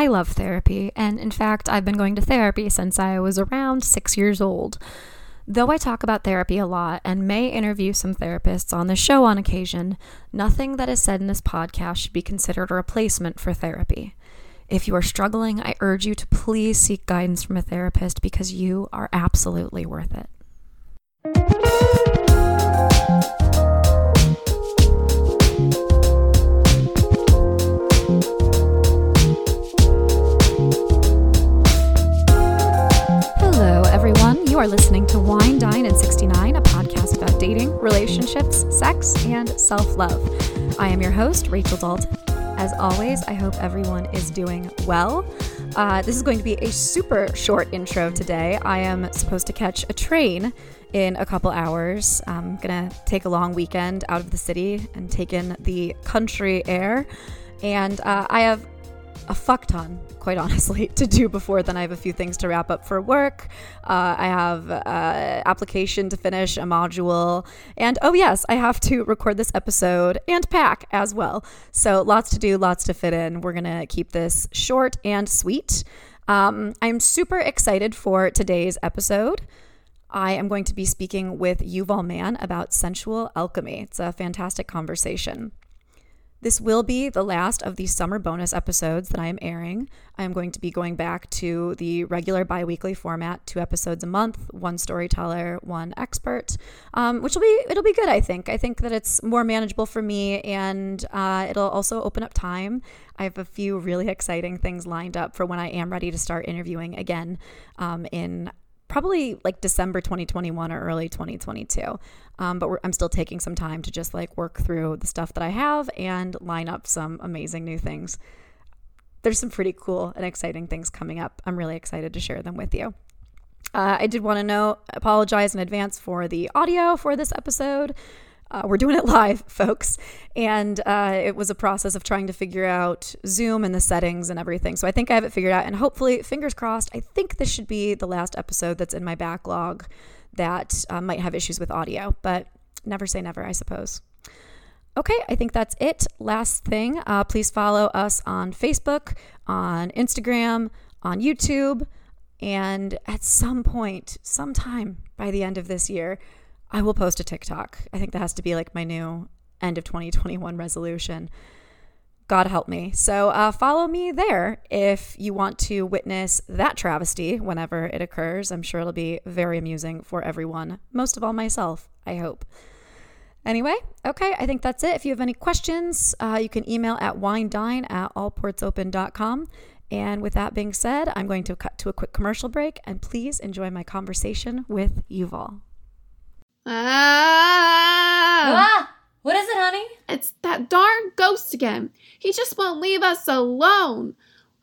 I love therapy, and in fact, I've been going to therapy since I was around six years old. Though I talk about therapy a lot and may interview some therapists on the show on occasion, nothing that is said in this podcast should be considered a replacement for therapy. If you are struggling, I urge you to please seek guidance from a therapist because you are absolutely worth it. Are listening to Wine, Dine, and 69, a podcast about dating, relationships, sex, and self love. I am your host, Rachel Dalton. As always, I hope everyone is doing well. Uh, this is going to be a super short intro today. I am supposed to catch a train in a couple hours. I'm gonna take a long weekend out of the city and take in the country air. And uh, I have a fuck ton, quite honestly, to do before then. I have a few things to wrap up for work. Uh, I have uh, application to finish, a module, and oh yes, I have to record this episode and pack as well. So lots to do, lots to fit in. We're gonna keep this short and sweet. Um, I'm super excited for today's episode. I am going to be speaking with Yuval Man about sensual alchemy. It's a fantastic conversation. This will be the last of the summer bonus episodes that I am airing. I am going to be going back to the regular bi weekly format, two episodes a month, one storyteller, one expert, um, which will be it'll be good. I think. I think that it's more manageable for me, and uh, it'll also open up time. I have a few really exciting things lined up for when I am ready to start interviewing again um, in probably like December 2021 or early 2022. Um, but I'm still taking some time to just like work through the stuff that I have and line up some amazing new things. There's some pretty cool and exciting things coming up. I'm really excited to share them with you. Uh, I did want to know, apologize in advance for the audio for this episode. Uh, we're doing it live, folks. And uh, it was a process of trying to figure out Zoom and the settings and everything. So I think I have it figured out. And hopefully, fingers crossed, I think this should be the last episode that's in my backlog that uh, might have issues with audio. But never say never, I suppose. Okay, I think that's it. Last thing, uh, please follow us on Facebook, on Instagram, on YouTube. And at some point, sometime by the end of this year, I will post a TikTok. I think that has to be like my new end of 2021 resolution. God help me. So uh, follow me there if you want to witness that travesty whenever it occurs. I'm sure it'll be very amusing for everyone, most of all myself, I hope. Anyway, okay, I think that's it. If you have any questions, uh, you can email at winedine at allportsopen.com. And with that being said, I'm going to cut to a quick commercial break and please enjoy my conversation with Yuval. Ah! Ah! What is it, honey? It's that darn ghost again. He just won't leave us alone.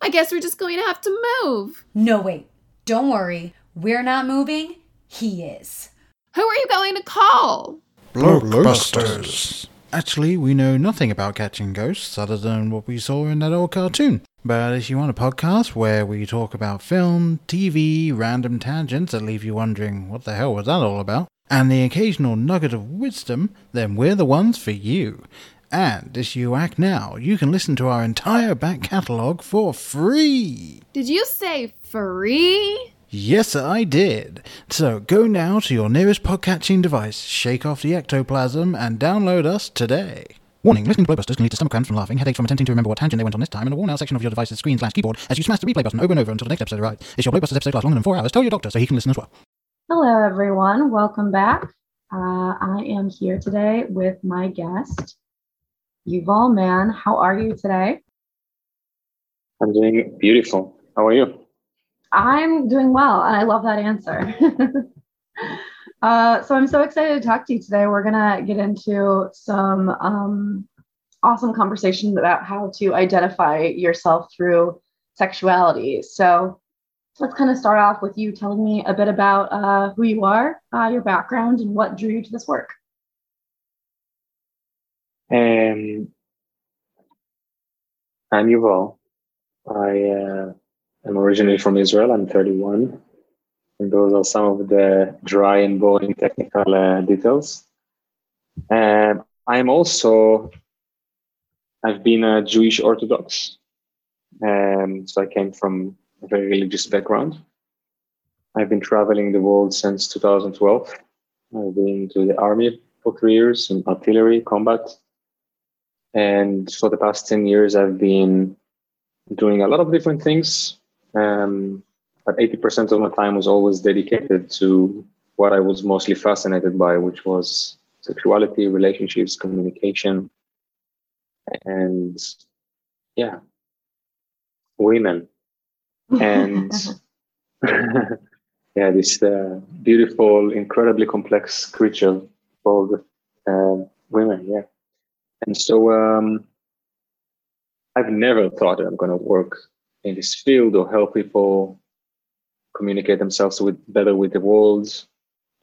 I guess we're just going to have to move. No, wait. Don't worry. We're not moving. He is. Who are you going to call? Blockbusters. Actually, we know nothing about catching ghosts other than what we saw in that old cartoon. But if you want a podcast where we talk about film, TV, random tangents that leave you wondering what the hell was that all about, and the occasional nugget of wisdom, then we're the ones for you. And as you act now, you can listen to our entire back catalogue for free. Did you say free? Yes, I did. So go now to your nearest podcatching device, shake off the ectoplasm, and download us today. Warning, listening to Blowbusters can lead to stomach cramps from laughing, headaches from attempting to remember what tangent they went on this time, and a worn out section of your device's screen slash keyboard as you smash the replay button over and over until the next episode arrives. If your Blowbusters episode lasts longer than four hours, tell your doctor so he can listen as well. Hello, everyone. Welcome back. Uh, I am here today with my guest, Yuval Man. How are you today? I'm doing beautiful. How are you? I'm doing well, and I love that answer. uh, so I'm so excited to talk to you today. We're gonna get into some um, awesome conversation about how to identify yourself through sexuality. So let's kind of start off with you telling me a bit about uh, who you are, uh, your background, and what drew you to this work. Um, I'm Yuval. I uh, am originally from Israel. I'm 31. And those are some of the dry and boring technical uh, details. Um, I'm also, I've been a Jewish Orthodox Um, so I came from a very religious background. I've been traveling the world since 2012. I've been to the army for three years in artillery combat. And for the past 10 years, I've been doing a lot of different things. Um, but 80% of my time was always dedicated to what I was mostly fascinated by, which was sexuality, relationships, communication, and yeah, women. And yeah, this uh, beautiful, incredibly complex creature called uh, women. Yeah. And so um, I've never thought that I'm going to work in this field or help people communicate themselves with better with the world.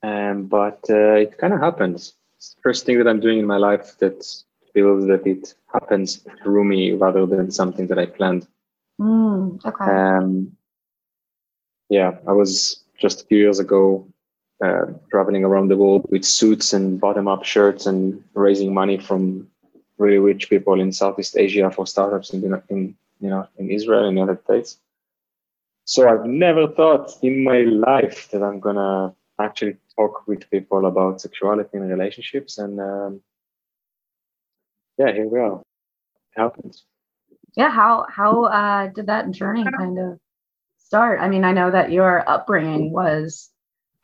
Um, but uh, it kind of happens. It's the first thing that I'm doing in my life that feels that it happens through me rather than something that I planned. Mm, okay. Um, yeah, I was just a few years ago uh, traveling around the world with suits and bottom-up shirts and raising money from really rich people in Southeast Asia for startups in, in you know in Israel and the United States. So I've never thought in my life that I'm gonna actually talk with people about sexuality and relationships, and um, yeah, here we are. It happens. Yeah, how how uh, did that journey kind of start? I mean, I know that your upbringing was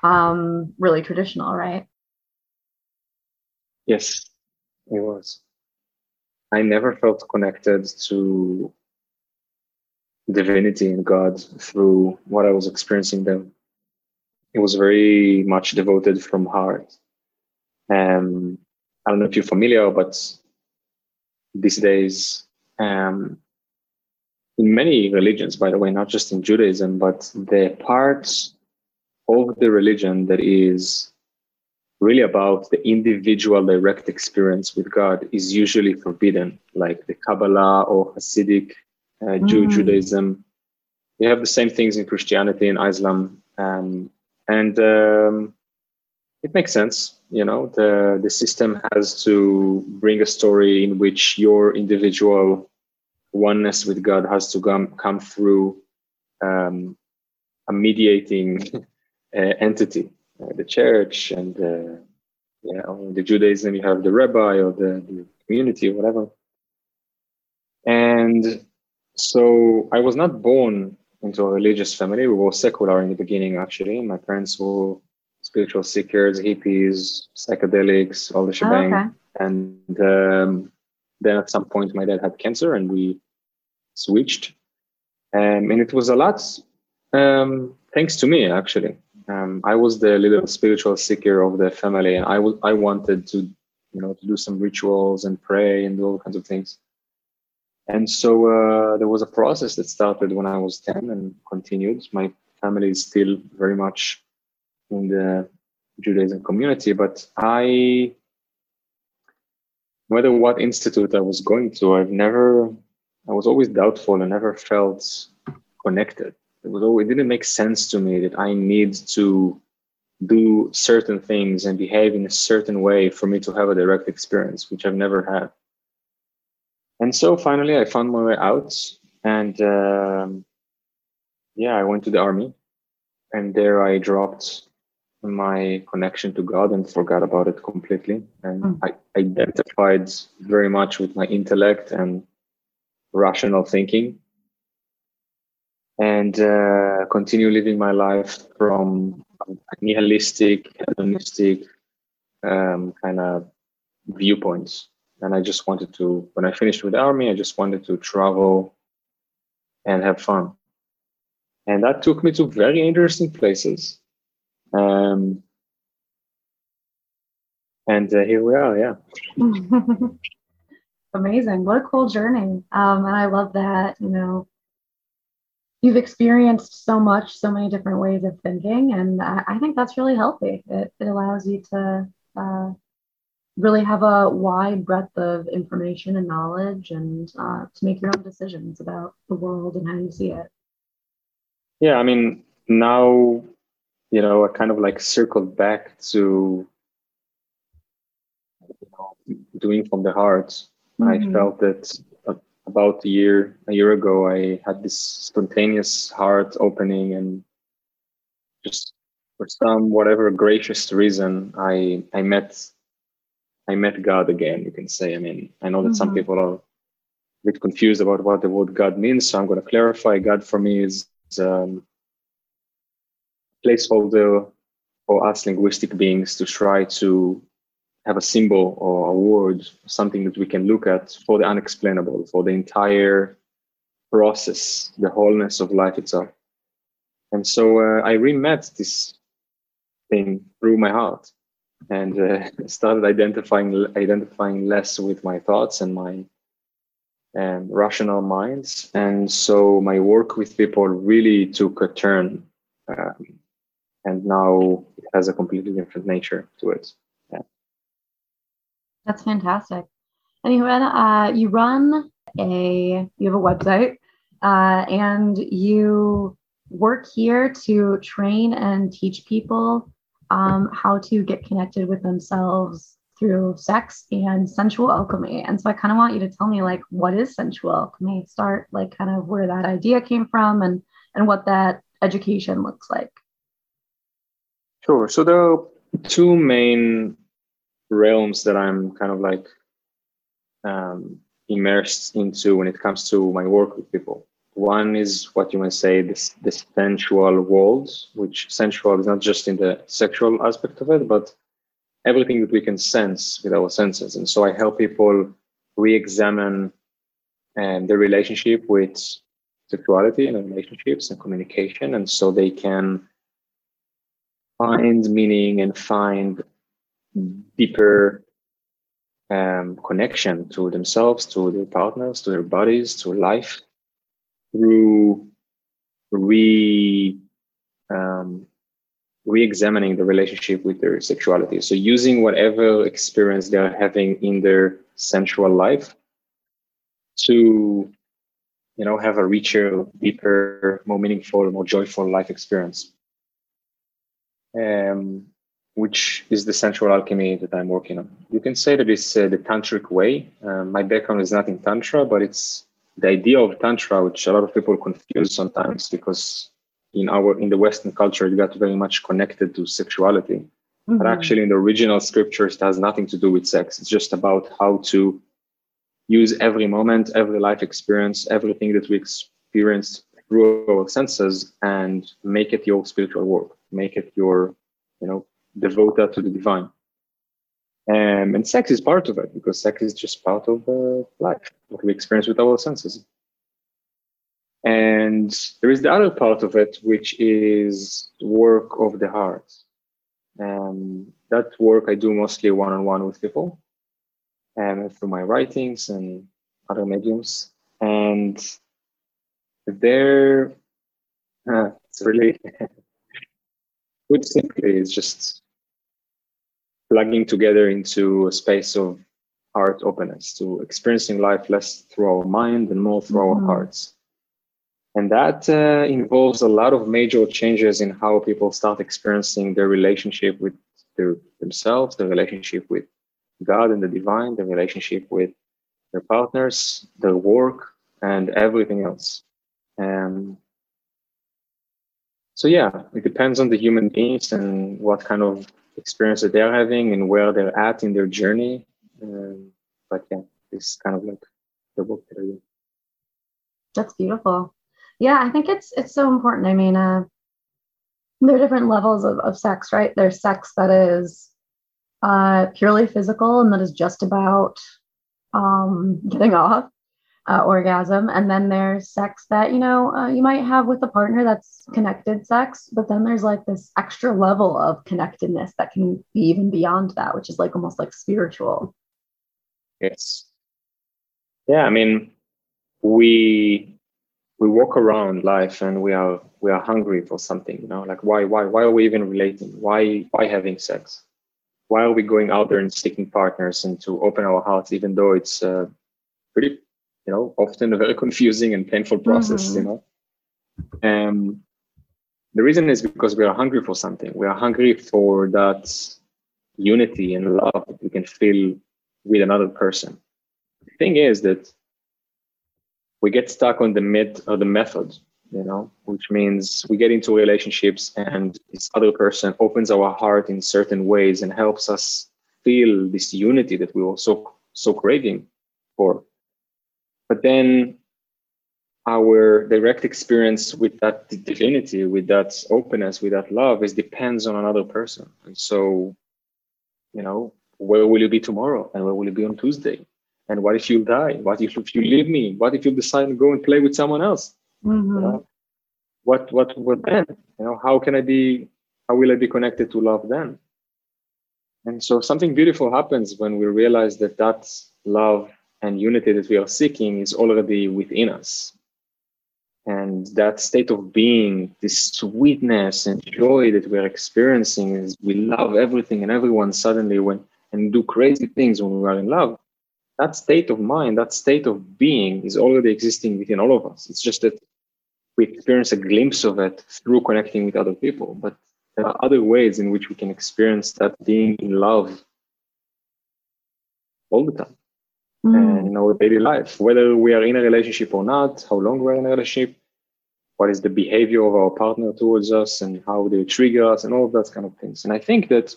um, really traditional, right? Yes, it was. I never felt connected to divinity and God through what I was experiencing then. It was very much devoted from heart. Um, I don't know if you're familiar, but these days, um, in many religions, by the way, not just in Judaism, but the parts of the religion that is really about the individual direct experience with God is usually forbidden, like the Kabbalah or Hasidic uh, Jew, Mm. Judaism. You have the same things in Christianity and Islam, um, and um, it makes sense. You know, the the system has to bring a story in which your individual oneness with God has to come come through um, a mediating uh, entity, uh, the church, and uh, yeah, or the Judaism you have the rabbi or the, the community or whatever. And so I was not born into a religious family. We were secular in the beginning, actually. My parents were spiritual seekers, hippies, psychedelics, all the shebang. okay. And um, then at some point, my dad had cancer, and we switched. Um, and it was a lot um, thanks to me, actually. Um, I was the little spiritual seeker of the family, and I wa- I wanted to, you know, to do some rituals and pray and do all kinds of things. And so uh, there was a process that started when I was 10 and continued. My family is still very much in the Judaism community, but I, matter what institute I was going to, I've never, I was always doubtful and never felt connected. It was always, it didn't make sense to me that I need to do certain things and behave in a certain way for me to have a direct experience, which I've never had. And so finally, I found my way out, and um, yeah, I went to the army, and there I dropped my connection to God and forgot about it completely. And Mm. I identified very much with my intellect and rational thinking, and uh, continue living my life from nihilistic, hedonistic um, kind of viewpoints. And I just wanted to, when I finished with the army, I just wanted to travel and have fun. And that took me to very interesting places. Um, and uh, here we are, yeah. Amazing. What a cool journey. Um, and I love that, you know, you've experienced so much, so many different ways of thinking. And I, I think that's really healthy. It, it allows you to uh, really have a wide breadth of information and knowledge and uh, to make your own decisions about the world and how you see it. Yeah, I mean, now, you know, I kind of like circled back to you know, doing from the heart. I Mhm. felt that about a year a year ago, I had this spontaneous heart opening, and just for some whatever gracious reason, I I met I met God again. You can say. I mean, I know that some Mhm. people are a bit confused about what the word God means, so I'm going to clarify. God for me is um, placeholder for us linguistic beings to try to have a symbol or a word, something that we can look at for the unexplainable, for the entire process, the wholeness of life itself. And so uh, I re-met this thing through my heart and uh, started identifying identifying less with my thoughts and my um, rational minds. And so my work with people really took a turn. Um, and now it has a completely different nature to it. That's fantastic. And you run, uh, you run a, you have a website, uh, and you work here to train and teach people um, how to get connected with themselves through sex and sensual alchemy. And so I kind of want you to tell me, like, what is sensual alchemy? Start like kind of where that idea came from and and what that education looks like. Sure. So there are two main realms that I'm kind of like um, immersed into when it comes to my work with people. One is what you might say this the sensual world, which sensual is not just in the sexual aspect of it, but everything that we can sense with our senses. And so I help people re-examine um, their relationship with sexuality and relationships and communication, and so they can find meaning and find deeper um, connection to themselves, to their partners, to their bodies, to life through re um, re-examining the relationship with their sexuality. So using whatever experience they're having in their sensual life to you know have a richer, deeper, more meaningful, more joyful life experience. Um, which is the sensual alchemy that I'm working on. You can say that it's uh, the tantric way. Um, my background is not in tantra, but it's the idea of tantra, which a lot of people confuse sometimes because in our in the Western culture, it got very much connected to sexuality. But Mhm. actually, in the original scriptures, it has nothing to do with sex. It's just about how to use every moment, every life experience, everything that we experience through our senses, and make it your spiritual work. Make it your, you know, devote that to the divine. Um, and sex is part of it because sex is just part of uh, life, what we experience with our senses. And there is the other part of it, which is work of the heart. Um, that work I do mostly one on one with people and through my writings and other mediums. And there, uh, it's really put simply, it's just plugging together into a space of heart openness to experiencing life less through our mind and more through Mhm. our hearts. And that uh, involves a lot of major changes in how people start experiencing their relationship with their, themselves, their relationship with God and the divine, their relationship with their partners, their work, and everything else. Um, so yeah, it depends on the human beings and what kind of experience that they're having and where they're at in their journey. Um, but yeah, it's kind of like the book that I do. That's beautiful. Yeah, I think it's it's so important. I mean, uh, there are different levels of, of sex, right? There's sex that is uh, purely physical and that is just about um, getting off, uh, orgasm, and then there's sex that you know uh, you might have with a partner that's connected sex, but then there's like this extra level of connectedness that can be even beyond that, which is like almost like spiritual. Yes. Yeah, I mean, we we walk around life and we are we are hungry for something, you know, like why why why are we even relating? Why why having sex? Why are we going out there and seeking partners and to open our hearts, even though it's uh, pretty, you know, often a very confusing and painful process, you know. Um, the reason is because we are hungry for something. We are hungry for that unity and love that we can feel with another person. The thing is that we get stuck on the myth or the method, you know, which means we get into relationships and this other person opens our heart in certain ways and helps us feel this unity that we were so so craving for. But then our direct experience with that divinity, with that openness, with that love, is depends on another person. And so, you know, where will you be tomorrow, and where will you be on Tuesday, and what if you die? What if, if you leave me? What if you decide to go and play with someone else? Mhm. You know? What what what then? You know, how can I be? How will I be connected to love then? And so something beautiful happens when we realize that that love and unity that we are seeking is already within us. And that state of being this sweetness and joy that we're experiencing is we love everything and everyone suddenly when and do crazy things when we are in love. That state of mind that state of being is already existing within all of us. It's just that we experience a glimpse of it through connecting with other people but there are other ways in which we can experience that being in love all the time Mm. and in our daily life, whether we are in a relationship or not, how long we're in a relationship, what is the behavior of our partner towards us, and how they trigger us, and all of that kind of things. And I think that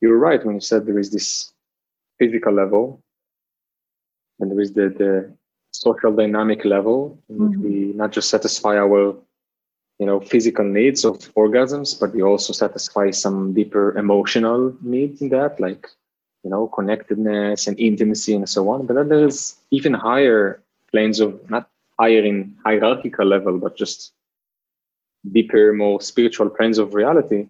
you're right when you said there is this physical level, and there is the, the social dynamic level in which Mhm. we not just satisfy our you know physical needs of orgasms but we also satisfy some deeper emotional needs in that like you know connectedness and intimacy and so on. But then there's even higher planes of not higher in hierarchical level but just deeper more spiritual planes of reality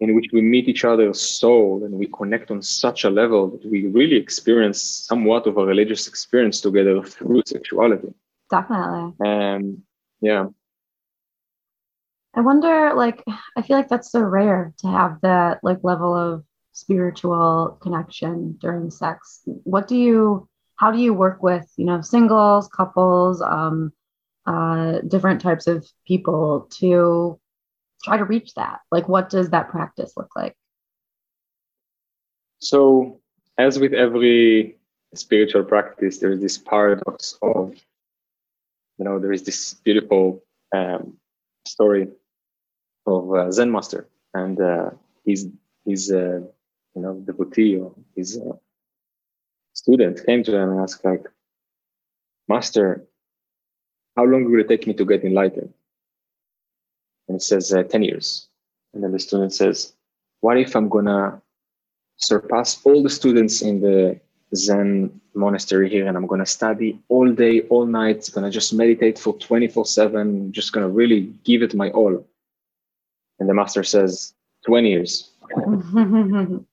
in which we meet each other's soul and we connect on such a level that we really experience somewhat of a religious experience together through sexuality. Definitely. and yeah. I wonder, like, I feel like that's so rare to have that like level of spiritual connection during sex. What do you, how do you work with, you know, singles, couples, um, uh, different types of people to try to reach that? Like, what does that practice look like? So, as with every spiritual practice, there is this paradox of, you know, there is this beautiful um, story of a Zen master, and uh, his his uh, you know devotee or his uh, student came to him and asked like, Master, how long will it take me to get enlightened? And he says uh, ten years, and then the student says, What if I'm gonna surpass all the students in the Zen monastery here, and I'm gonna study all day, all night. Gonna just meditate for 24/7. Just gonna really give it my all. And the master says, 20 years.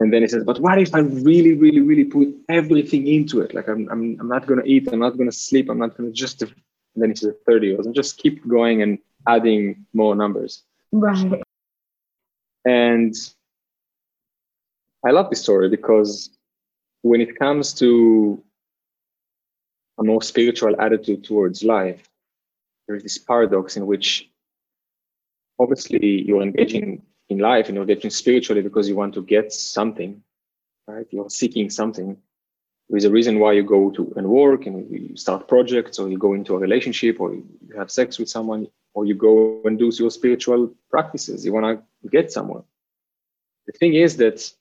And then he says, but what if I really, really, really put everything into it? Like I'm, I'm, I'm not gonna eat. I'm not gonna sleep. I'm not gonna just. And then he says 30 years, and just keep going and adding more numbers. right. And I love this story because when it comes to a more spiritual attitude towards life, there is this paradox in which obviously you're engaging in life and you're engaging spiritually because you want to get something, right? You're seeking something. There is a reason why you go to and work and you start projects or you go into a relationship or you have sex with someone or you go and do your spiritual practices. You want to get somewhere. The thing is that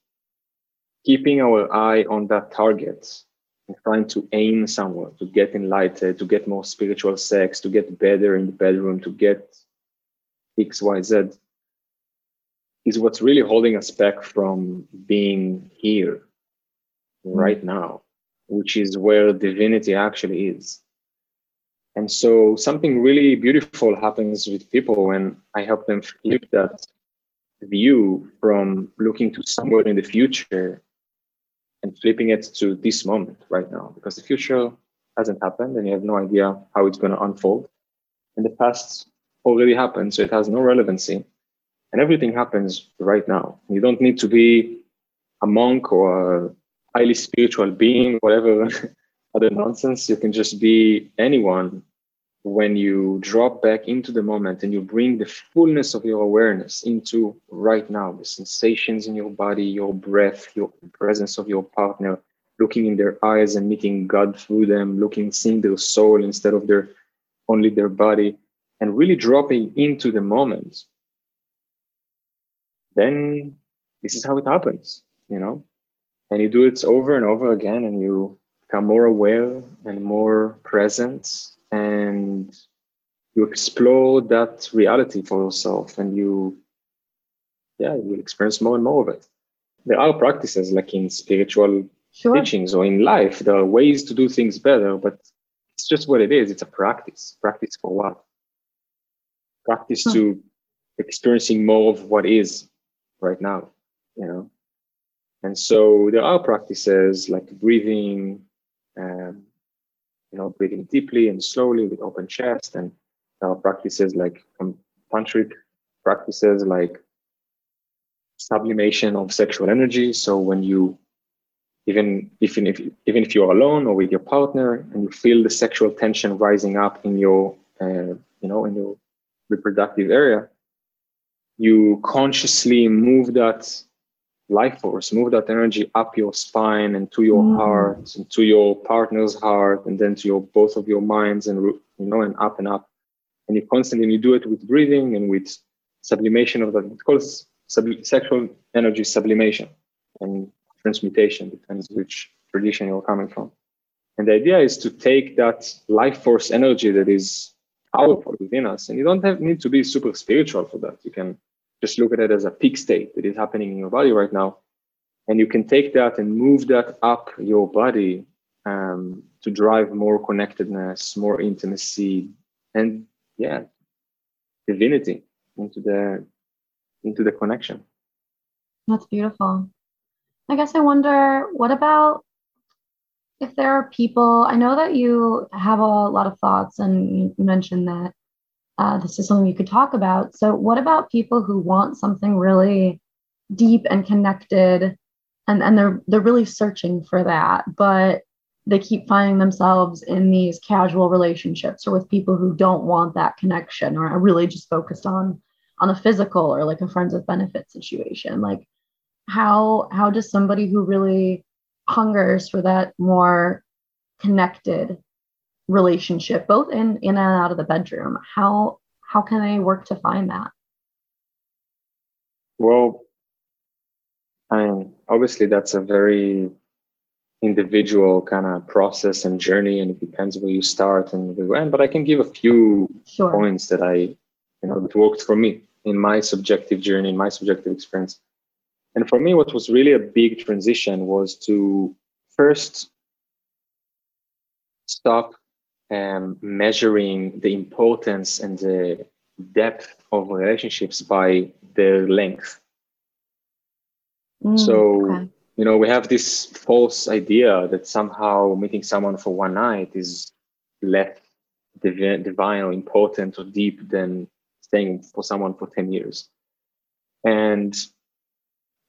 keeping our eye on that target and trying to aim somewhere to get enlightened, to get more spiritual sex, to get better in the bedroom, to get X, Y, Z, is what's really holding us back from being here hmm. right now, which is where divinity actually is. And so something really beautiful happens with people when I help them flip that view from looking to somewhere in the future and flipping it to this moment right now. Because the future hasn't happened and you have no idea how it's going to unfold. And the past already happened so it has no relevancy and everything happens right now. You don't need to be a monk or a highly spiritual being whatever other nonsense. You can just be anyone when you drop back into the moment and you bring the fullness of your awareness into right now, the sensations in your body, your breath, your presence of your partner, looking in their eyes and meeting God through them, looking, seeing their soul instead of their only their body, and really dropping into the moment, then this is how it happens, you know? And you do it over and over again, and you become more aware and more present, and you explore that reality for yourself, and you, yeah, you will experience more and more of it. There are practices like in spiritual Sure. teachings or in life, there are ways to do things better, but it's just what it is. It's a practice. Practice for what? Practice Hmm. to experiencing more of what is right now, you know? And so there are practices like breathing, um, you know, breathing deeply and slowly with open chest. And there are practices like um, tantric practices like sublimation of sexual energy. So when you even if if even if you're alone or with your partner and you feel the sexual tension rising up in your uh, you know in your reproductive area you consciously move that life force move that energy up your spine and to your Mm. heart and to your partner's heart and then to your both of your minds and you know and up and up and you constantly you do it with breathing and with sublimation of that it's called sub- sexual energy sublimation and transmutation, depends which tradition you're coming from. And the idea is to take that life force energy that is powerful within us, and you don't have, need to be super spiritual for that. You can just look at it as a peak state that is happening in your body right now, and you can take that and move that up your body um, to drive more connectedness, more intimacy, and yeah, divinity into the into the connection. That's beautiful. I guess I wonder what about if there are people, I know that you have a lot of thoughts and you you mentioned that uh, this is something you could talk about. So, what about people who want something really deep and connected and, and they're they're really searching for that, but they keep finding themselves in these casual relationships or with people who don't want that connection or are really just focused on on a physical or like a friends with benefits situation. Like how how does somebody who really hungers for that more connected relationship both in in and out of the bedroom how how can they work to find that Well, I mean, obviously, that's a very individual kind of process and journey, and it depends where you start and where you end. But I can give a few sure points that I, you know, that worked for me in my subjective journey, in my subjective experience. And for me, what was really a big transition was to first stop um, measuring the importance and the depth of relationships by their length. Mm, So, okay. you know, we have this false idea that somehow meeting someone for one night is less divi- divine or important or deep than staying for someone for 10 years. And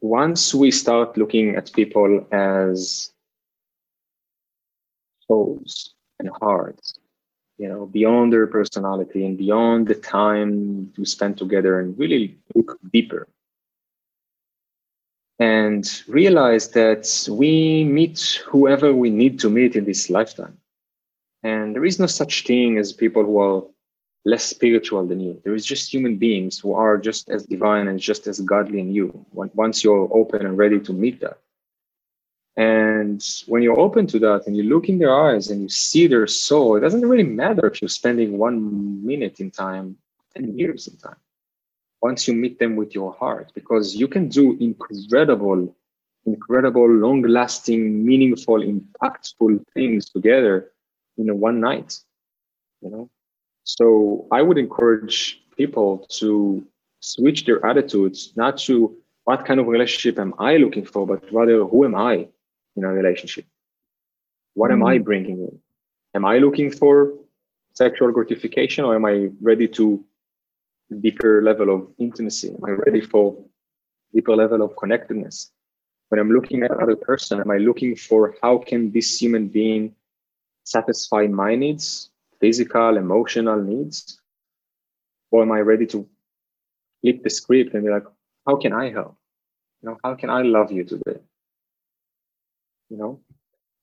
once we start looking at people as souls and hearts, you know, beyond their personality and beyond the time to spend together and really look deeper and realize that we meet whoever we need to meet in this lifetime. And there is no such thing as people who are less spiritual than you. There is just human beings who are just as divine and just as godly in you once you're open and ready to meet that. And when you're open to that and you look in their eyes and you see their soul, it doesn't really matter if you're spending one minute in time, 10 years in time once you meet them with your heart because you can do incredible incredible long lasting meaningful impactful things together in one night you know? So i would encourage people to switch their attitudes not to what kind of relationship am i looking for but rather who am i in a relationship what am i mm-hmm. bringing in am i looking for sexual gratification or am i ready to deeper level of intimacy? Am I ready for deeper level of connectedness? When I'm looking at another person, am I looking for how can this human being satisfy my needs, physical, emotional needs? Or am I ready to flip the script and be like, how can I help? You know, how can I love you today? You know?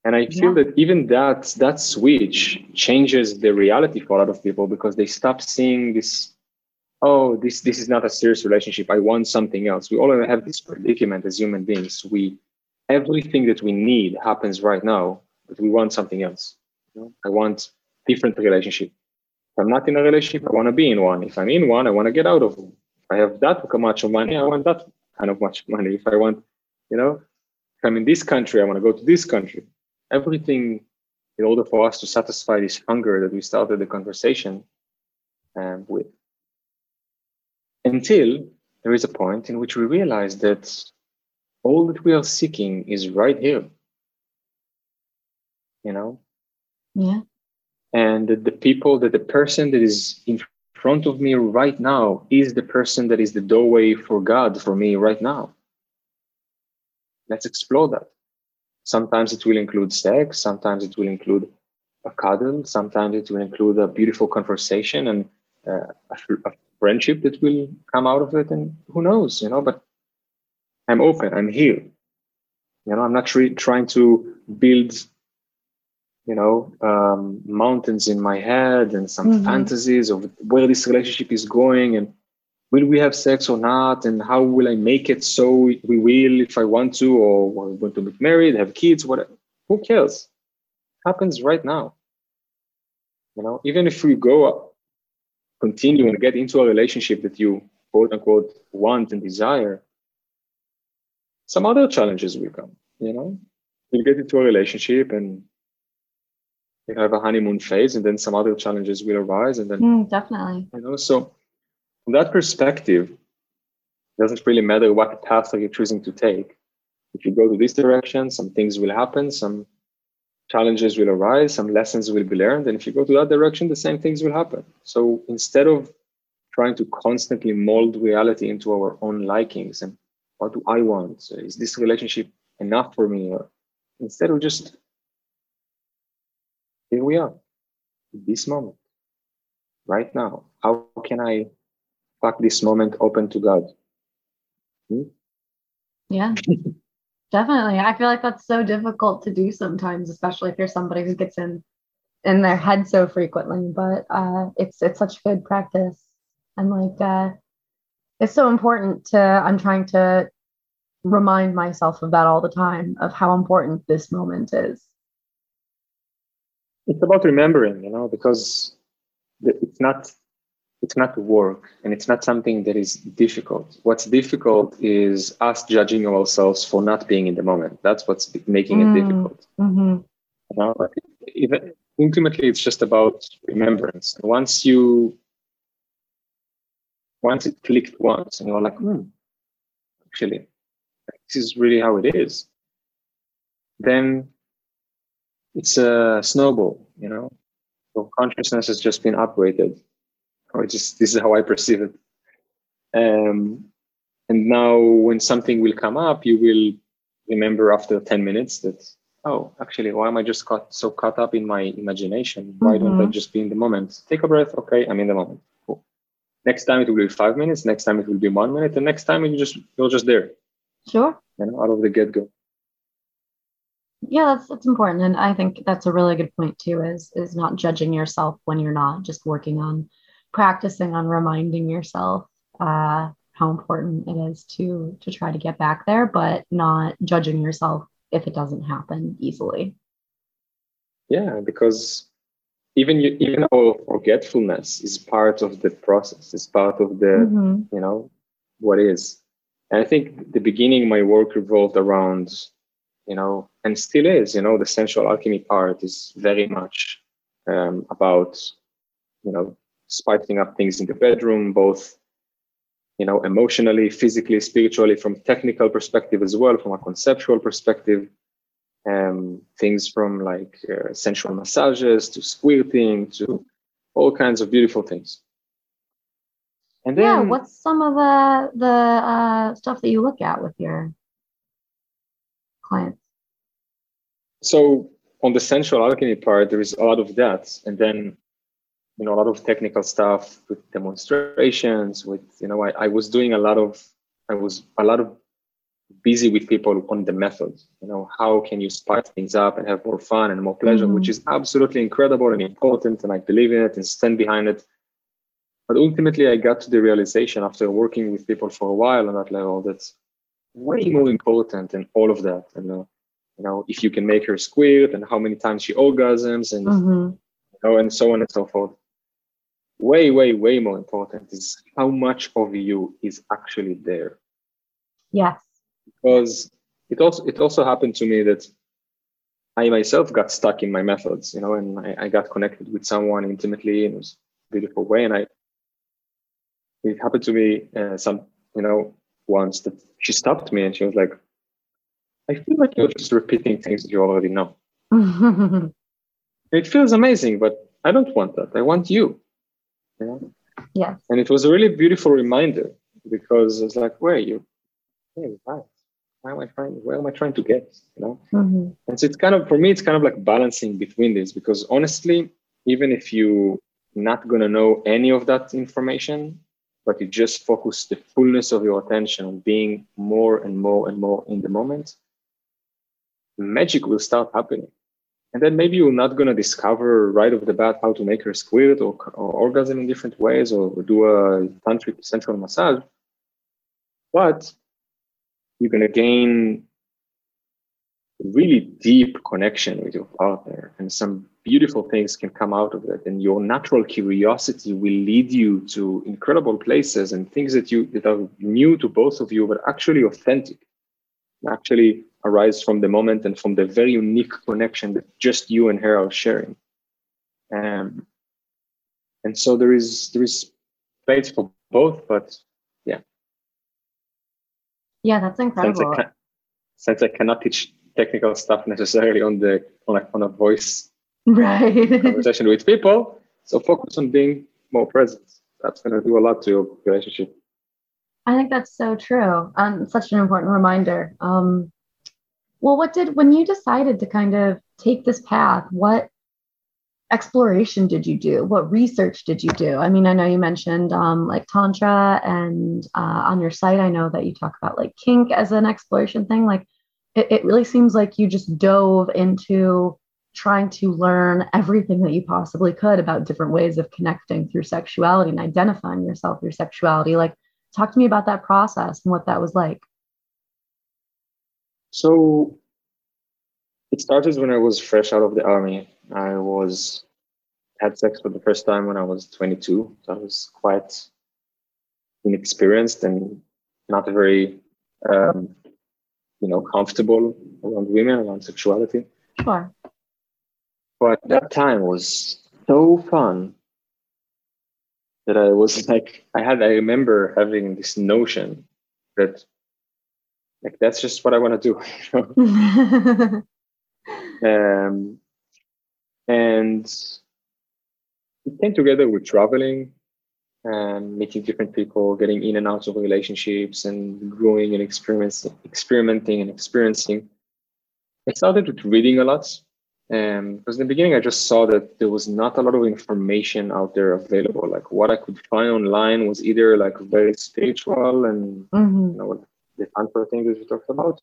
And I feel Yeah. that even that that switch changes the reality for a lot of people because they stop seeing this, oh, this this is not a serious relationship. I want something else. We all have this predicament as human beings. We everything that we need happens right now, but we want something else. You know? I want different relationship. If I'm not in a relationship, I want to be in one. If I'm in one, I want to get out of one. If I have that much of money, I want that kind of much money. If I want, you know, I'm in this country, I want to go to this country. Everything in order for us to satisfy this hunger that we started the conversation um, with. Until there is a point in which we realize that all that we are seeking is right here. You know, Yeah. and that the people that the person that is in front of me right now is the person that is the doorway for god for me right now let's explore that sometimes it will include sex sometimes it will include a cuddle sometimes it will include a beautiful conversation and uh, a, a friendship that will come out of it and who knows you know but i'm open i'm here you know i'm not trying to build you know um, mountains in my head and some Mhm. fantasies of where this relationship is going and will we have sex or not? And how will i make it so we will if i want to or we're going to get married have kids whatever who cares? Happens right now. You know even if we go continue and get into a relationship that you quote unquote want and desire some other challenges will come you know? You get into a relationship and you have a honeymoon phase and then some other challenges will arise and then Mm, definitely. you know so from that perspective it doesn't really matter what path are you choosing to take. If you go to this direction some things will happen some challenges will arise some lessons will be learned. And if you go to that direction the same things will happen. So instead of trying to constantly mold reality into our own likings and what do i want? Is this relationship enough for me? Or instead of just here we are this moment right now how can i fuck this moment open to god Yeah. Definitely. I feel like that's so difficult to do sometimes, especially if you're somebody who gets in in their head so frequently. But uh it's it's such good practice. And like uh it's so important to I'm trying to remind myself of that all the time of how important this moment is. it's about remembering you know because it's not it's not work and it's not something that is difficult. What's difficult is us judging ourselves for not being in the moment. That's what's making it Mm. difficult. Mm-hmm. you know even ultimately it's just about remembrance. Once you once it clicked once and you're like hmm actually this is really how it is then it's a snowball you know? So consciousness has just been upgraded or just this is how i perceive it. Um, and now when something will come up you will remember after 10 minutes that oh actually why am i just caught so caught up in my imagination? Why don't i Mhm. just be in the moment? Take a breath. Okay i'm in the moment. Cool. next time it will be five minutes. Next time it will be one minute. And next time you just you're just there. Sure. you know out of the get-go. Yeah, that's that's important. And I think that's a really good point too, is is not judging yourself when you're not, just working on practicing on reminding yourself uh how important it is to to try to get back there, but not judging yourself if it doesn't happen easily. yeah because even you, even our forgetfulness is part of the process it's part of the Mhm. you know what is and i think the beginning my work revolved around you know and still is you know the sensual alchemy part is very much um, about you know spicing up things in the bedroom both you know emotionally physically spiritually from technical perspective as well from a conceptual perspective. Um, things from like uh, sensual massages to squirting to all kinds of beautiful things. And then yeah, what's some of the the uh stuff that you look at with your clients? so on the sensual alchemy part there is a lot of that. And then you know a lot of technical stuff with demonstrations with you know i, I was doing a lot of i was a lot of busy with people on the methods. You know, how can you spice things up and have more fun and more pleasure, Mhm. which is absolutely incredible and important, and I believe in it and stand behind it. But ultimately, I got to the realization after working with people for a while on that level that's way more important than all of that. And uh, you know, if you can make her squirt and how many times she orgasms and Mhm. you know, and so on and so forth. Way, way, way more important is how much of you is actually there. Yes. Because it also it also happened to me that I myself got stuck in my methods, you know, and I, I got connected with someone intimately in a beautiful way. And I it happened to me uh, some, you know, once that she stopped me and she was like, I feel like you're just repeating things that you already know. It feels amazing, but I don't want that. I want you. You know? yes. And it was a really beautiful reminder because it's like, where are you? Hey, right. Why am I trying? Where am I trying to get? You know. Mhm. And so it's kind of for me, it's kind of like balancing between these because honestly, even if you not gonna know any of that information, but you just focus the fullness of your attention on being more and more and more in the moment, magic will start happening. And then maybe you're not gonna discover right off the bat how to make her squirt or, or orgasm in different ways or do a tantric sensual massage, but you're gonna gain really deep connection with your partner and some beautiful things can come out of that and your natural curiosity will lead you to incredible places and things that you that are new to both of you but actually authentic. Actually arise from the moment and from the very unique connection that just you and her are sharing um, and so there is there is space for both but Yeah, Yeah, that's since I, incredible. can, since I cannot teach technical stuff necessarily on the on a, on a voice Right. conversation with people. So focus on being more present. That's going to do a lot to your relationship. I think that's so true. And such an important reminder. Um, well, what did, when you decided to kind of take this path, what exploration did you do? What research did you do? I mean, I know you mentioned um, like Tantra, and uh, on your site, I know that you talk about like kink as an exploration thing. Like, it, it really seems like you just dove into trying to learn everything that you possibly could about different ways of connecting through sexuality and identifying yourself through sexuality. Like, talk to me about that process and what that was like. So it started when I was fresh out of the army. I was had sex for the first time when I was 22. So I was quite inexperienced and not very, um, you know, comfortable around women, around sexuality. Sure. But that time was so fun that I was like, I had, I remember having this notion that, like, that's just what I want to do. you know? um, and it came together with traveling and meeting different people, getting in and out of relationships, and growing and experiencing, experimenting and experiencing. I started with reading a lot um, because in the beginning I just saw that there was not a lot of information out there available. Like what I could find online was either like very spiritual and Mhm. you know the tantra thing that we talked about.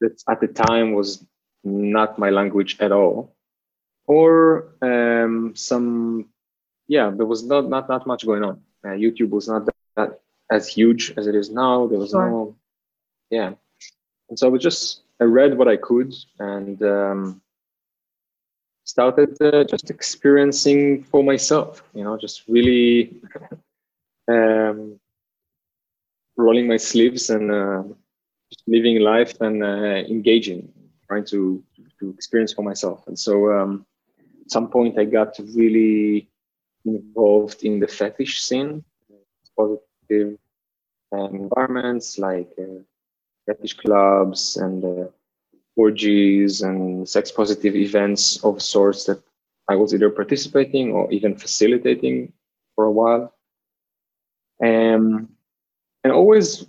That at the time was not my language at all, or um, some yeah, there was not not not much going on. Uh, YouTube was not that, that as huge as it is now. There was Sure. no yeah, and so I was just I read what I could and. Um, started uh, just experiencing for myself you know just really um, rolling my sleeves and uh, living life and uh, engaging trying to to experience for myself and so um, at some point i got really involved in the fetish scene positive um, environments like uh, fetish clubs and uh, orgies and sex positive events of sorts that I was either participating or even facilitating for a while. Um, and always,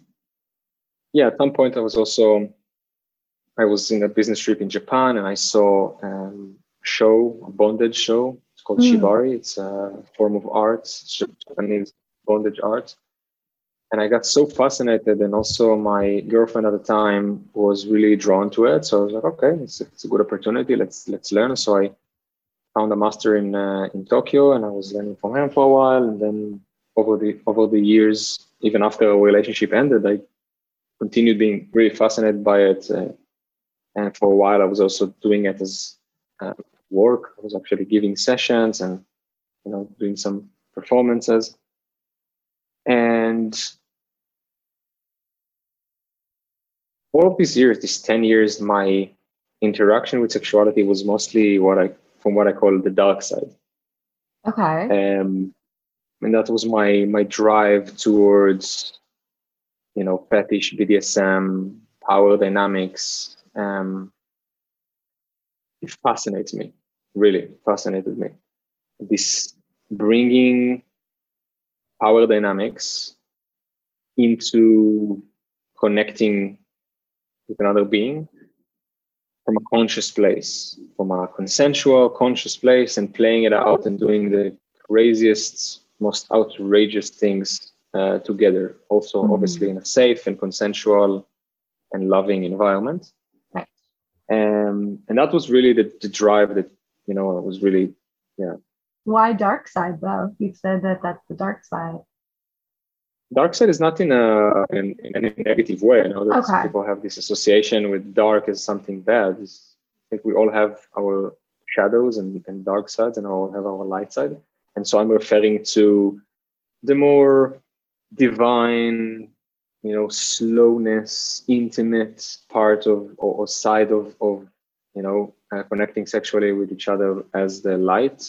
yeah, at some point I was also, I was in a business trip in Japan and I saw um, a show, a bondage show. It's called Mm. Shibari. It's a form of art, it's Japanese bondage art. and I got so fascinated, and also my girlfriend at the time was really drawn to it. So I was like, okay, it's, it's a good opportunity. Let's let's learn. So I found a master in uh, in Tokyo, and I was learning from him for a while. And then over the over the years, even after our relationship ended, I continued being really fascinated by it. Uh, and for a while, I was also doing it as uh, work. I was actually giving sessions and you know doing some performances. And all of these years, these 10 years, my interaction with sexuality was mostly what I, from what I call the dark side. Okay. Um, and that was my, my drive towards, you know, fetish, BDSM, power dynamics. Um, it fascinates me, really fascinated me. This bringing power dynamics into connecting with another being from a conscious place, from a consensual, conscious place, and playing it out and doing the craziest, most outrageous things uh, together. Also, Mhm. obviously, in a safe and consensual and loving environment. Right. Um, and that was really the, the drive that, you know, was really, yeah. Why dark side though? You said that that's the dark side. dark side is not in a in, in any negative way. I know that Okay. people have this association with dark as something bad. It's, I think we all have our shadows and, and dark sides, and all have our light side. And so I'm referring to the more divine, you know, slowness, intimate part of or, or side of of you know uh, connecting sexually with each other as the light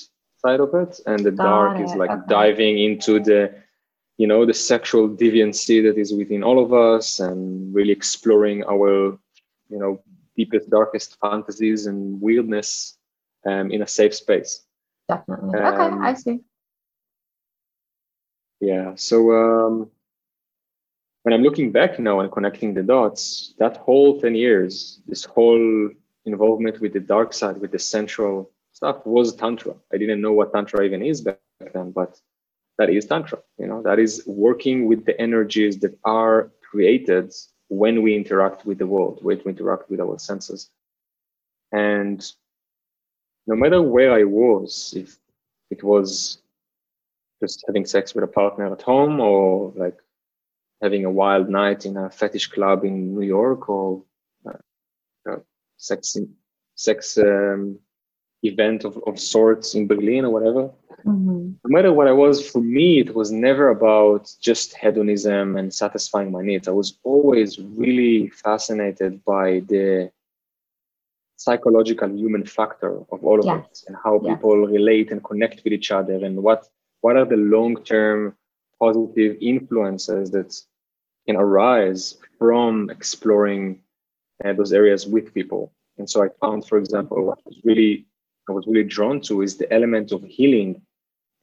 side of it, and the Got dark is like okay. diving into the you know the sexual deviancy that is within all of us and really exploring our you know deepest darkest fantasies and weirdness um, in a safe space Definitely. Um, okay, I see. yeah so um, when i'm looking back now and connecting the dots that whole 10 years this whole involvement with the dark side with the sensual stuff was tantra i didn't know what tantra even is back then but that is tantra you know that is working with the energies that are created when we interact with the world when we interact with our senses and no matter where i was if it was just having sex with a partner at home or like having a wild night in a fetish club in new york or uh, sex sex um, event of, of sorts in berlin or whatever Mhm. no matter what I was, for me, it was never about just hedonism and satisfying my needs. I was always really fascinated by the psychological human factor of all of Yes. it and how Yes. people relate and connect with each other and what what are the long-term positive influences that can arise from exploring uh, those areas with people. And so I found, for example, what was really I was really drawn to is the element of healing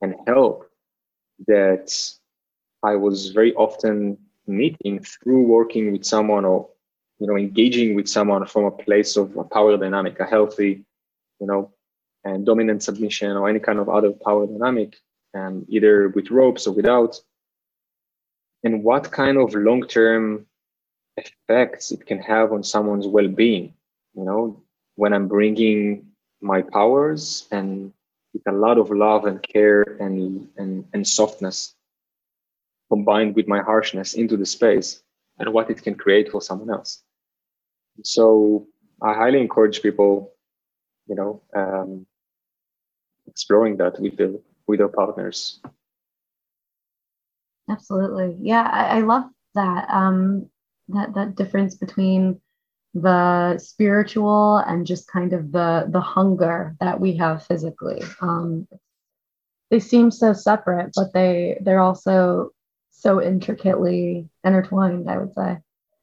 and help that I was very often meeting through working with someone or you know engaging with someone from a place of a power dynamic, a healthy, you know, and dominant submission or any kind of other power dynamic, um, either with ropes or without. And what kind of long-term effects it can have on someone's well-being, you know, when I'm bringing my powers and with a lot of love and care and, and, and softness combined with my harshness into the space and what it can create for someone else. So I highly encourage people, you know, um, exploring that with their with their partners. Absolutely. Yeah, I, I love that. Um, that that difference between the spiritual and just kind of the the hunger that we have physically. Um, they seem so separate, but they they're also so intricately intertwined. I would say.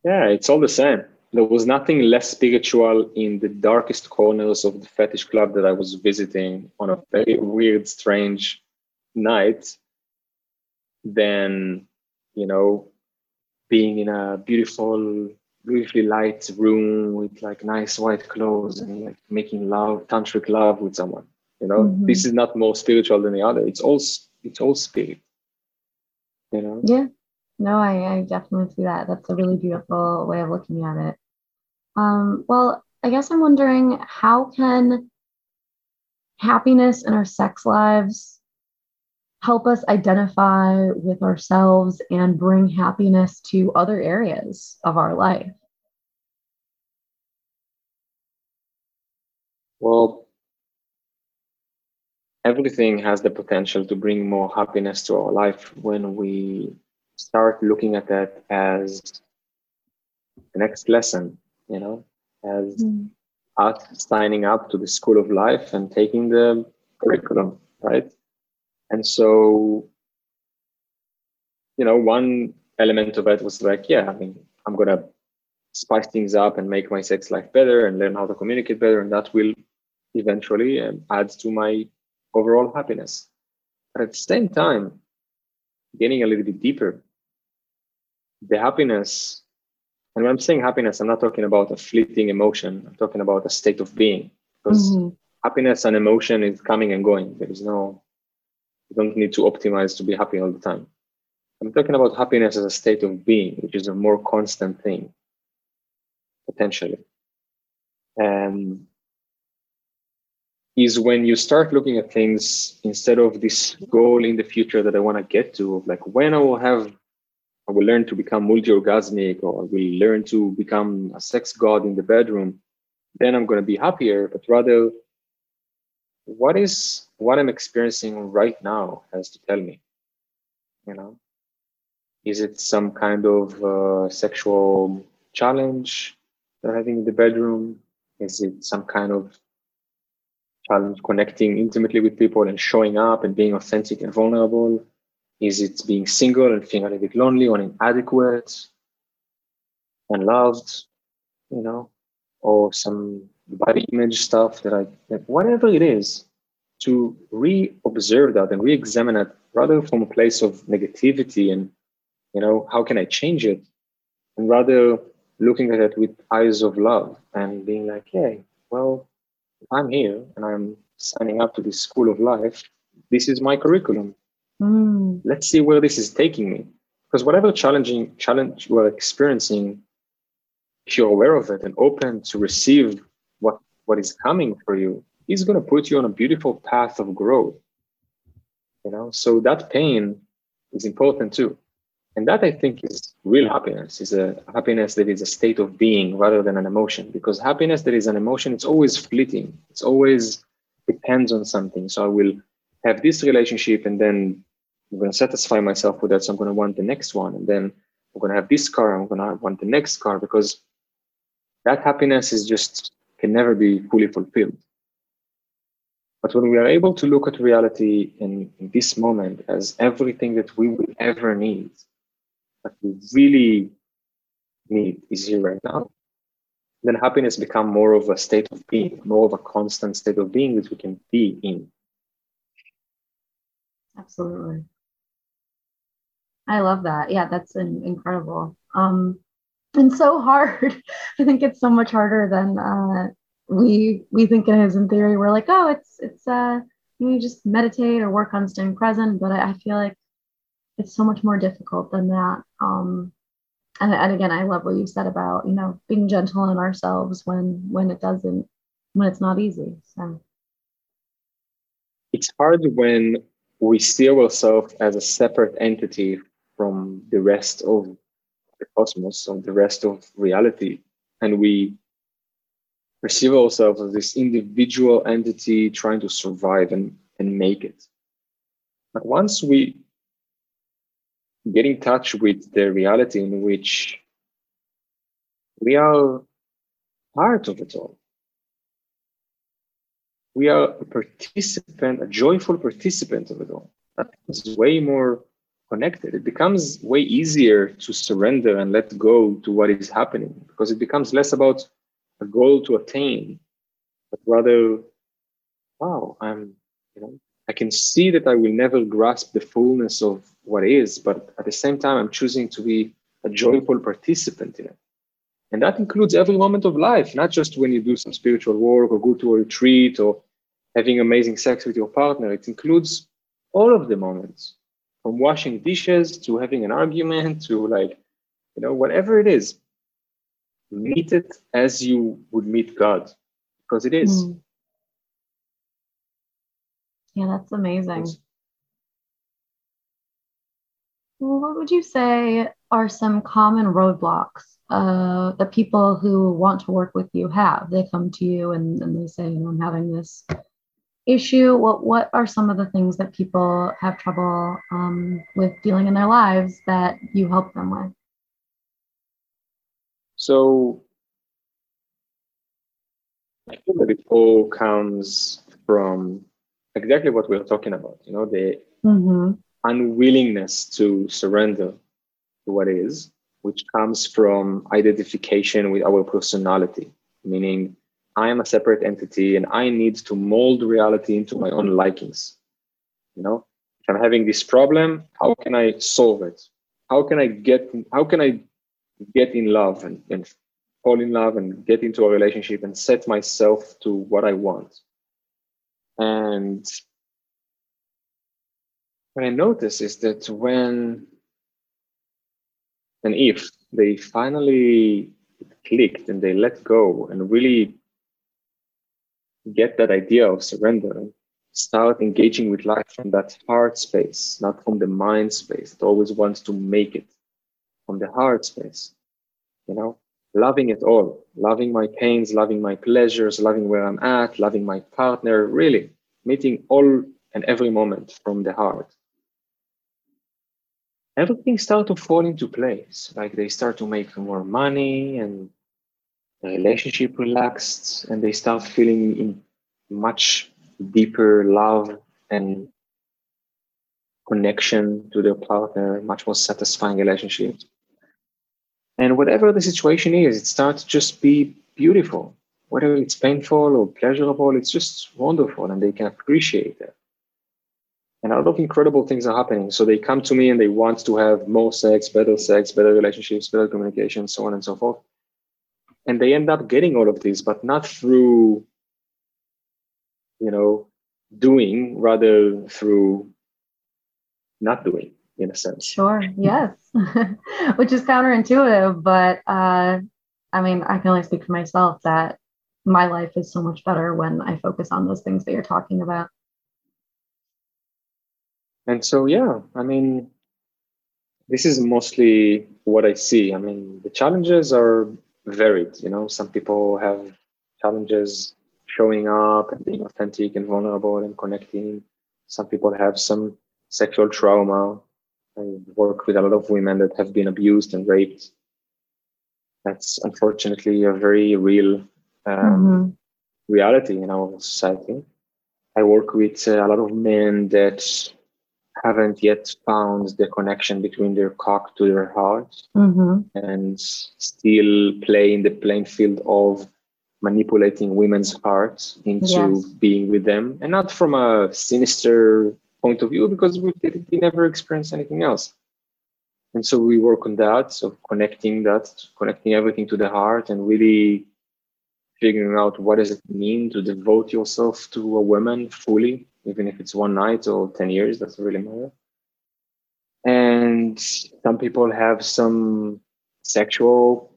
Yeah, it's all the same. There was nothing less spiritual in the darkest corners of the fetish club that I was visiting on a very weird, strange night than, you know, being in a beautiful, beautifully light room with like nice white clothes and like making love, tantric love with someone. You know, Mhm. this is not more spiritual than the other. It's all, it's all spirit. You know. Yeah, No, I, I definitely see that. That's a really beautiful way of looking at it. Um, well, I guess I'm wondering how can happiness in our sex lives help us identify with ourselves and bring happiness to other areas of our life? Well, everything has the potential to bring more happiness to our life when we start looking at that as the next lesson, you know, as mm. us signing up to the school of life and taking the curriculum, right? And so, you know, one element of it was like, yeah, I mean, I'm going to spice things up and make my sex life better and learn how to communicate better. And that will eventually um, adds to my overall happiness. But at the same time, getting a little bit deeper, the happiness, and when I'm saying happiness, I'm not talking about a fleeting emotion. I'm talking about a state of being. Because mm-hmm. happiness and emotion is coming and going. There is no, you don't need to optimize to be happy all the time. I'm talking about happiness as a state of being, which is a more constant thing, potentially. And is when you start looking at things instead of this goal in the future that I want to get to, like when I will have, I will learn to become multi-orgasmic or I will learn to become a sex god in the bedroom, then I'm going to be happier. But rather, what is what I'm experiencing right now has to tell me, you know, is it some kind of uh, sexual challenge that I'm having in the bedroom? Is it some kind of challenge connecting intimately with people and showing up and being authentic and vulnerable? Is it being single and feeling a little bit lonely or inadequate, unloved, you know, or some body image stuff that I, whatever it is, to re-observe that and re-examine it rather from a place of negativity and, you know, how can I change it? And rather looking at it with eyes of love and being like, hey, well, I'm here and I'm signing up to this school of life, this is my curriculum. Mm. Let's see where this is taking me. Because whatever challenging challenge you are experiencing, if you're aware of it and open to receive what, what is coming for you, is going to put you on a beautiful path of growth. You know, so that pain is important too. And that I think is real happiness, is a happiness that is a state of being rather than an emotion. Because happiness that is an emotion, it's always fleeting. It's always depends on something. So I will have this relationship and then I'm going to satisfy myself with that. So I'm going to want the next one. And then I'm going to have this car. I'm going to want the next car because that happiness is just can never be fully fulfilled. But when we are able to look at reality in, in this moment as everything that we will ever need, that we really need is here right now, then happiness become more of a state of being, more of a constant state of being that we can be in. Absolutely. I love that. Yeah, that's an, incredible. Um, and so hard. I think it's so much harder than uh, we we think it is in theory. We're like, oh, it's it's uh, you just meditate or work on staying present. But I, I feel like it's so much more difficult than that. Um, and, and again, I love what you said about you know being gentle on ourselves when when it doesn't when it's not easy. So it's hard when we see ourselves as a separate entity from the rest of the cosmos, of the rest of reality, and we perceive ourselves as this individual entity trying to survive and, and make it. But once we get in touch with the reality in which we are part of it all. We are a participant, a joyful participant of it all. That is way more connected. It becomes way easier to surrender and let go to what is happening because it becomes less about a goal to attain, but rather, wow, I'm, you know, I can see that I will never grasp the fullness of what is, but at the same time, I'm choosing to be a joyful participant in it. And that includes every moment of life, not just when you do some spiritual work or go to a retreat or having amazing sex with your partner. It includes all of the moments. From washing dishes to having an argument to like, you know, whatever it is, meet it as you would meet God, because it is. Mm. Yeah, that's amazing. Well, what would you say are some common roadblocks uh, that people who want to work with you have? They come to you and, and they say, you know, I'm having this issue. What what are some of the things that people have trouble um, with dealing in their lives that you help them with? So I feel that it all comes from exactly what we're talking about, you know, the Mm-hmm. unwillingness to surrender to what is, which comes from identification with our personality, meaning I am a separate entity and I need to mold reality into my own likings. You know, if I'm having this problem, how can I solve it? How can I get how can I get in love and, and fall in love and get into a relationship and set myself to what I want? And what I notice is that when and if they finally clicked and they let go and really get that idea of surrender start engaging with life from that heart space, not from the mind space that always wants to make it, from the heart space, you know, loving it all, loving my pains, loving my pleasures, loving where I'm at, loving my partner, really meeting all and every moment from the heart everything start to fall into place. Like they start to make more money and relationship relaxed and they start feeling in much deeper love and connection to their partner, much more satisfying relationships. And whatever the situation is, it starts to just be beautiful. Whether it's painful or pleasurable, it's just wonderful and they can appreciate it and a lot of incredible things are happening. So they come to me and they want to have more sex, better sex, better relationships, better communication, so on and so forth. And they end up getting all of this, but not through, you know, doing, rather through not doing, in a sense. Sure. Yes. Which is counterintuitive, but uh, I mean, I can only speak for myself that my life is so much better when I focus on those things that you're talking about. And so, yeah, I mean, this is mostly what I see. I mean, the challenges are varied. You know, some people have challenges showing up and being authentic and vulnerable and connecting. Some people have some sexual trauma. I work with a lot of women that have been abused and raped. That's unfortunately a very real um, Mm-hmm. reality in our society. I work with a lot of men that haven't yet found the connection between their cock to their heart Mm-hmm. and still play in the playing field of manipulating women's hearts into Yes. being with them and not from a sinister point of view because we, we never experienced anything else and so we work on that so connecting that connecting everything to the heart and really figuring out what does it mean to devote yourself to a woman fully even if it's one night or 10 years doesn't really matter. And some people have some sexual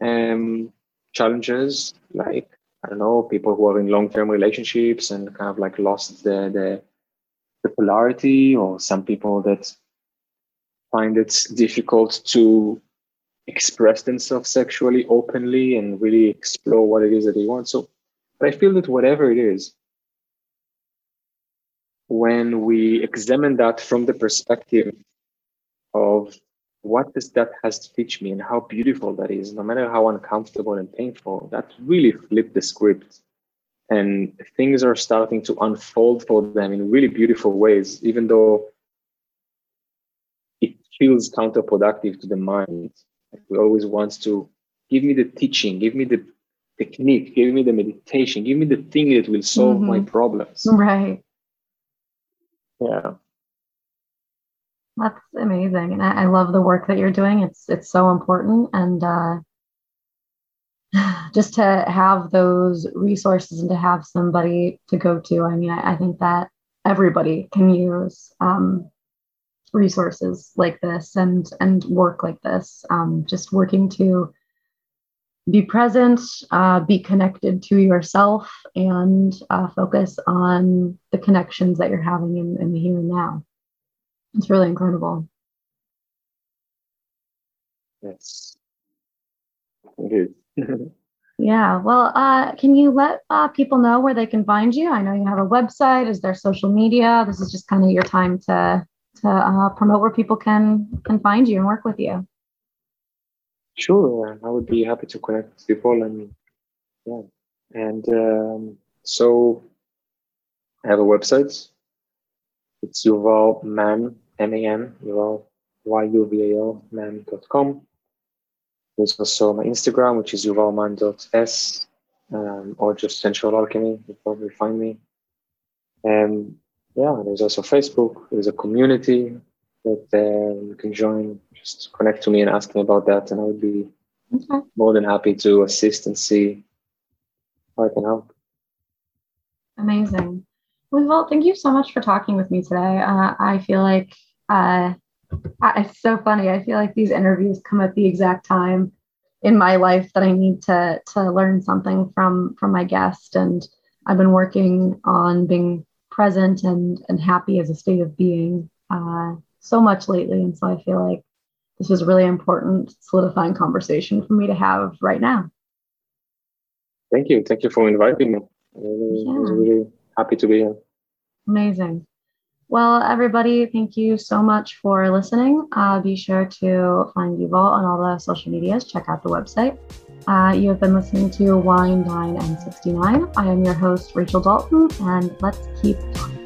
um, challenges like i don't know people who are in long-term relationships and kind of like lost the the, the polarity or some people that find it difficult to express themselves sexually openly and really explore what it is that they want. So but i feel that whatever it is when we examine that from the perspective of what does that has to teach me and how beautiful that is, no matter how uncomfortable and painful, that really flipped the script. And things are starting to unfold for them in really beautiful ways, even though it feels counterproductive to the mind. Like we always want to give me the teaching, give me the technique, give me the meditation, give me the thing that will solve my Mhm. problems. Right. Yeah. That's amazing. And I, I love the work that you're doing. It's it's so important. And uh, just to have those resources and to have somebody to go to, I mean, I, I think that everybody can use um, resources like this and and work like this. Um, just working to be present, uh, be connected to yourself, and uh, focus on the connections that you're having in, in the here and now. It's really incredible. Yes. It is. Yeah. Well, uh, can you let uh, people know where they can find you? I know you have a website. Is there social media? This is just kind of your time to to uh, promote where people can can find you and work with you. Sure, I would be happy to connect with people and yeah, and um, so I have a website. It's Yuval Man M A N Yuval Y U V A L man.com. There's also my Instagram, which is yuvalman.s, um, or just Sensual Alchemy. You'll probably find me. And yeah, there's also Facebook. There's a community that uh, you can join. Just connect to me and ask me about that, and I would be Okay. more than happy to assist and see how I can help. Amazing. Well, thank you so much for talking with me today. Uh, I feel like uh, I- it's so funny. I feel like these interviews come at the exact time in my life that I need to to learn something from from my guest. And I've been working on being present and and happy as a state of being uh, so much lately. And so I feel like this was a really important solidifying conversation for me to have right now. Thank you. Thank you for inviting me. I really, I was Yeah. really happy to be here. Amazing. Well, everybody, thank you so much for listening. Uh, be sure to find Yuval on all the social medias. Check out the website. Uh, you have been listening to Wine, Dine, and 69. I am your host, Rachel Dalton, and let's keep talking.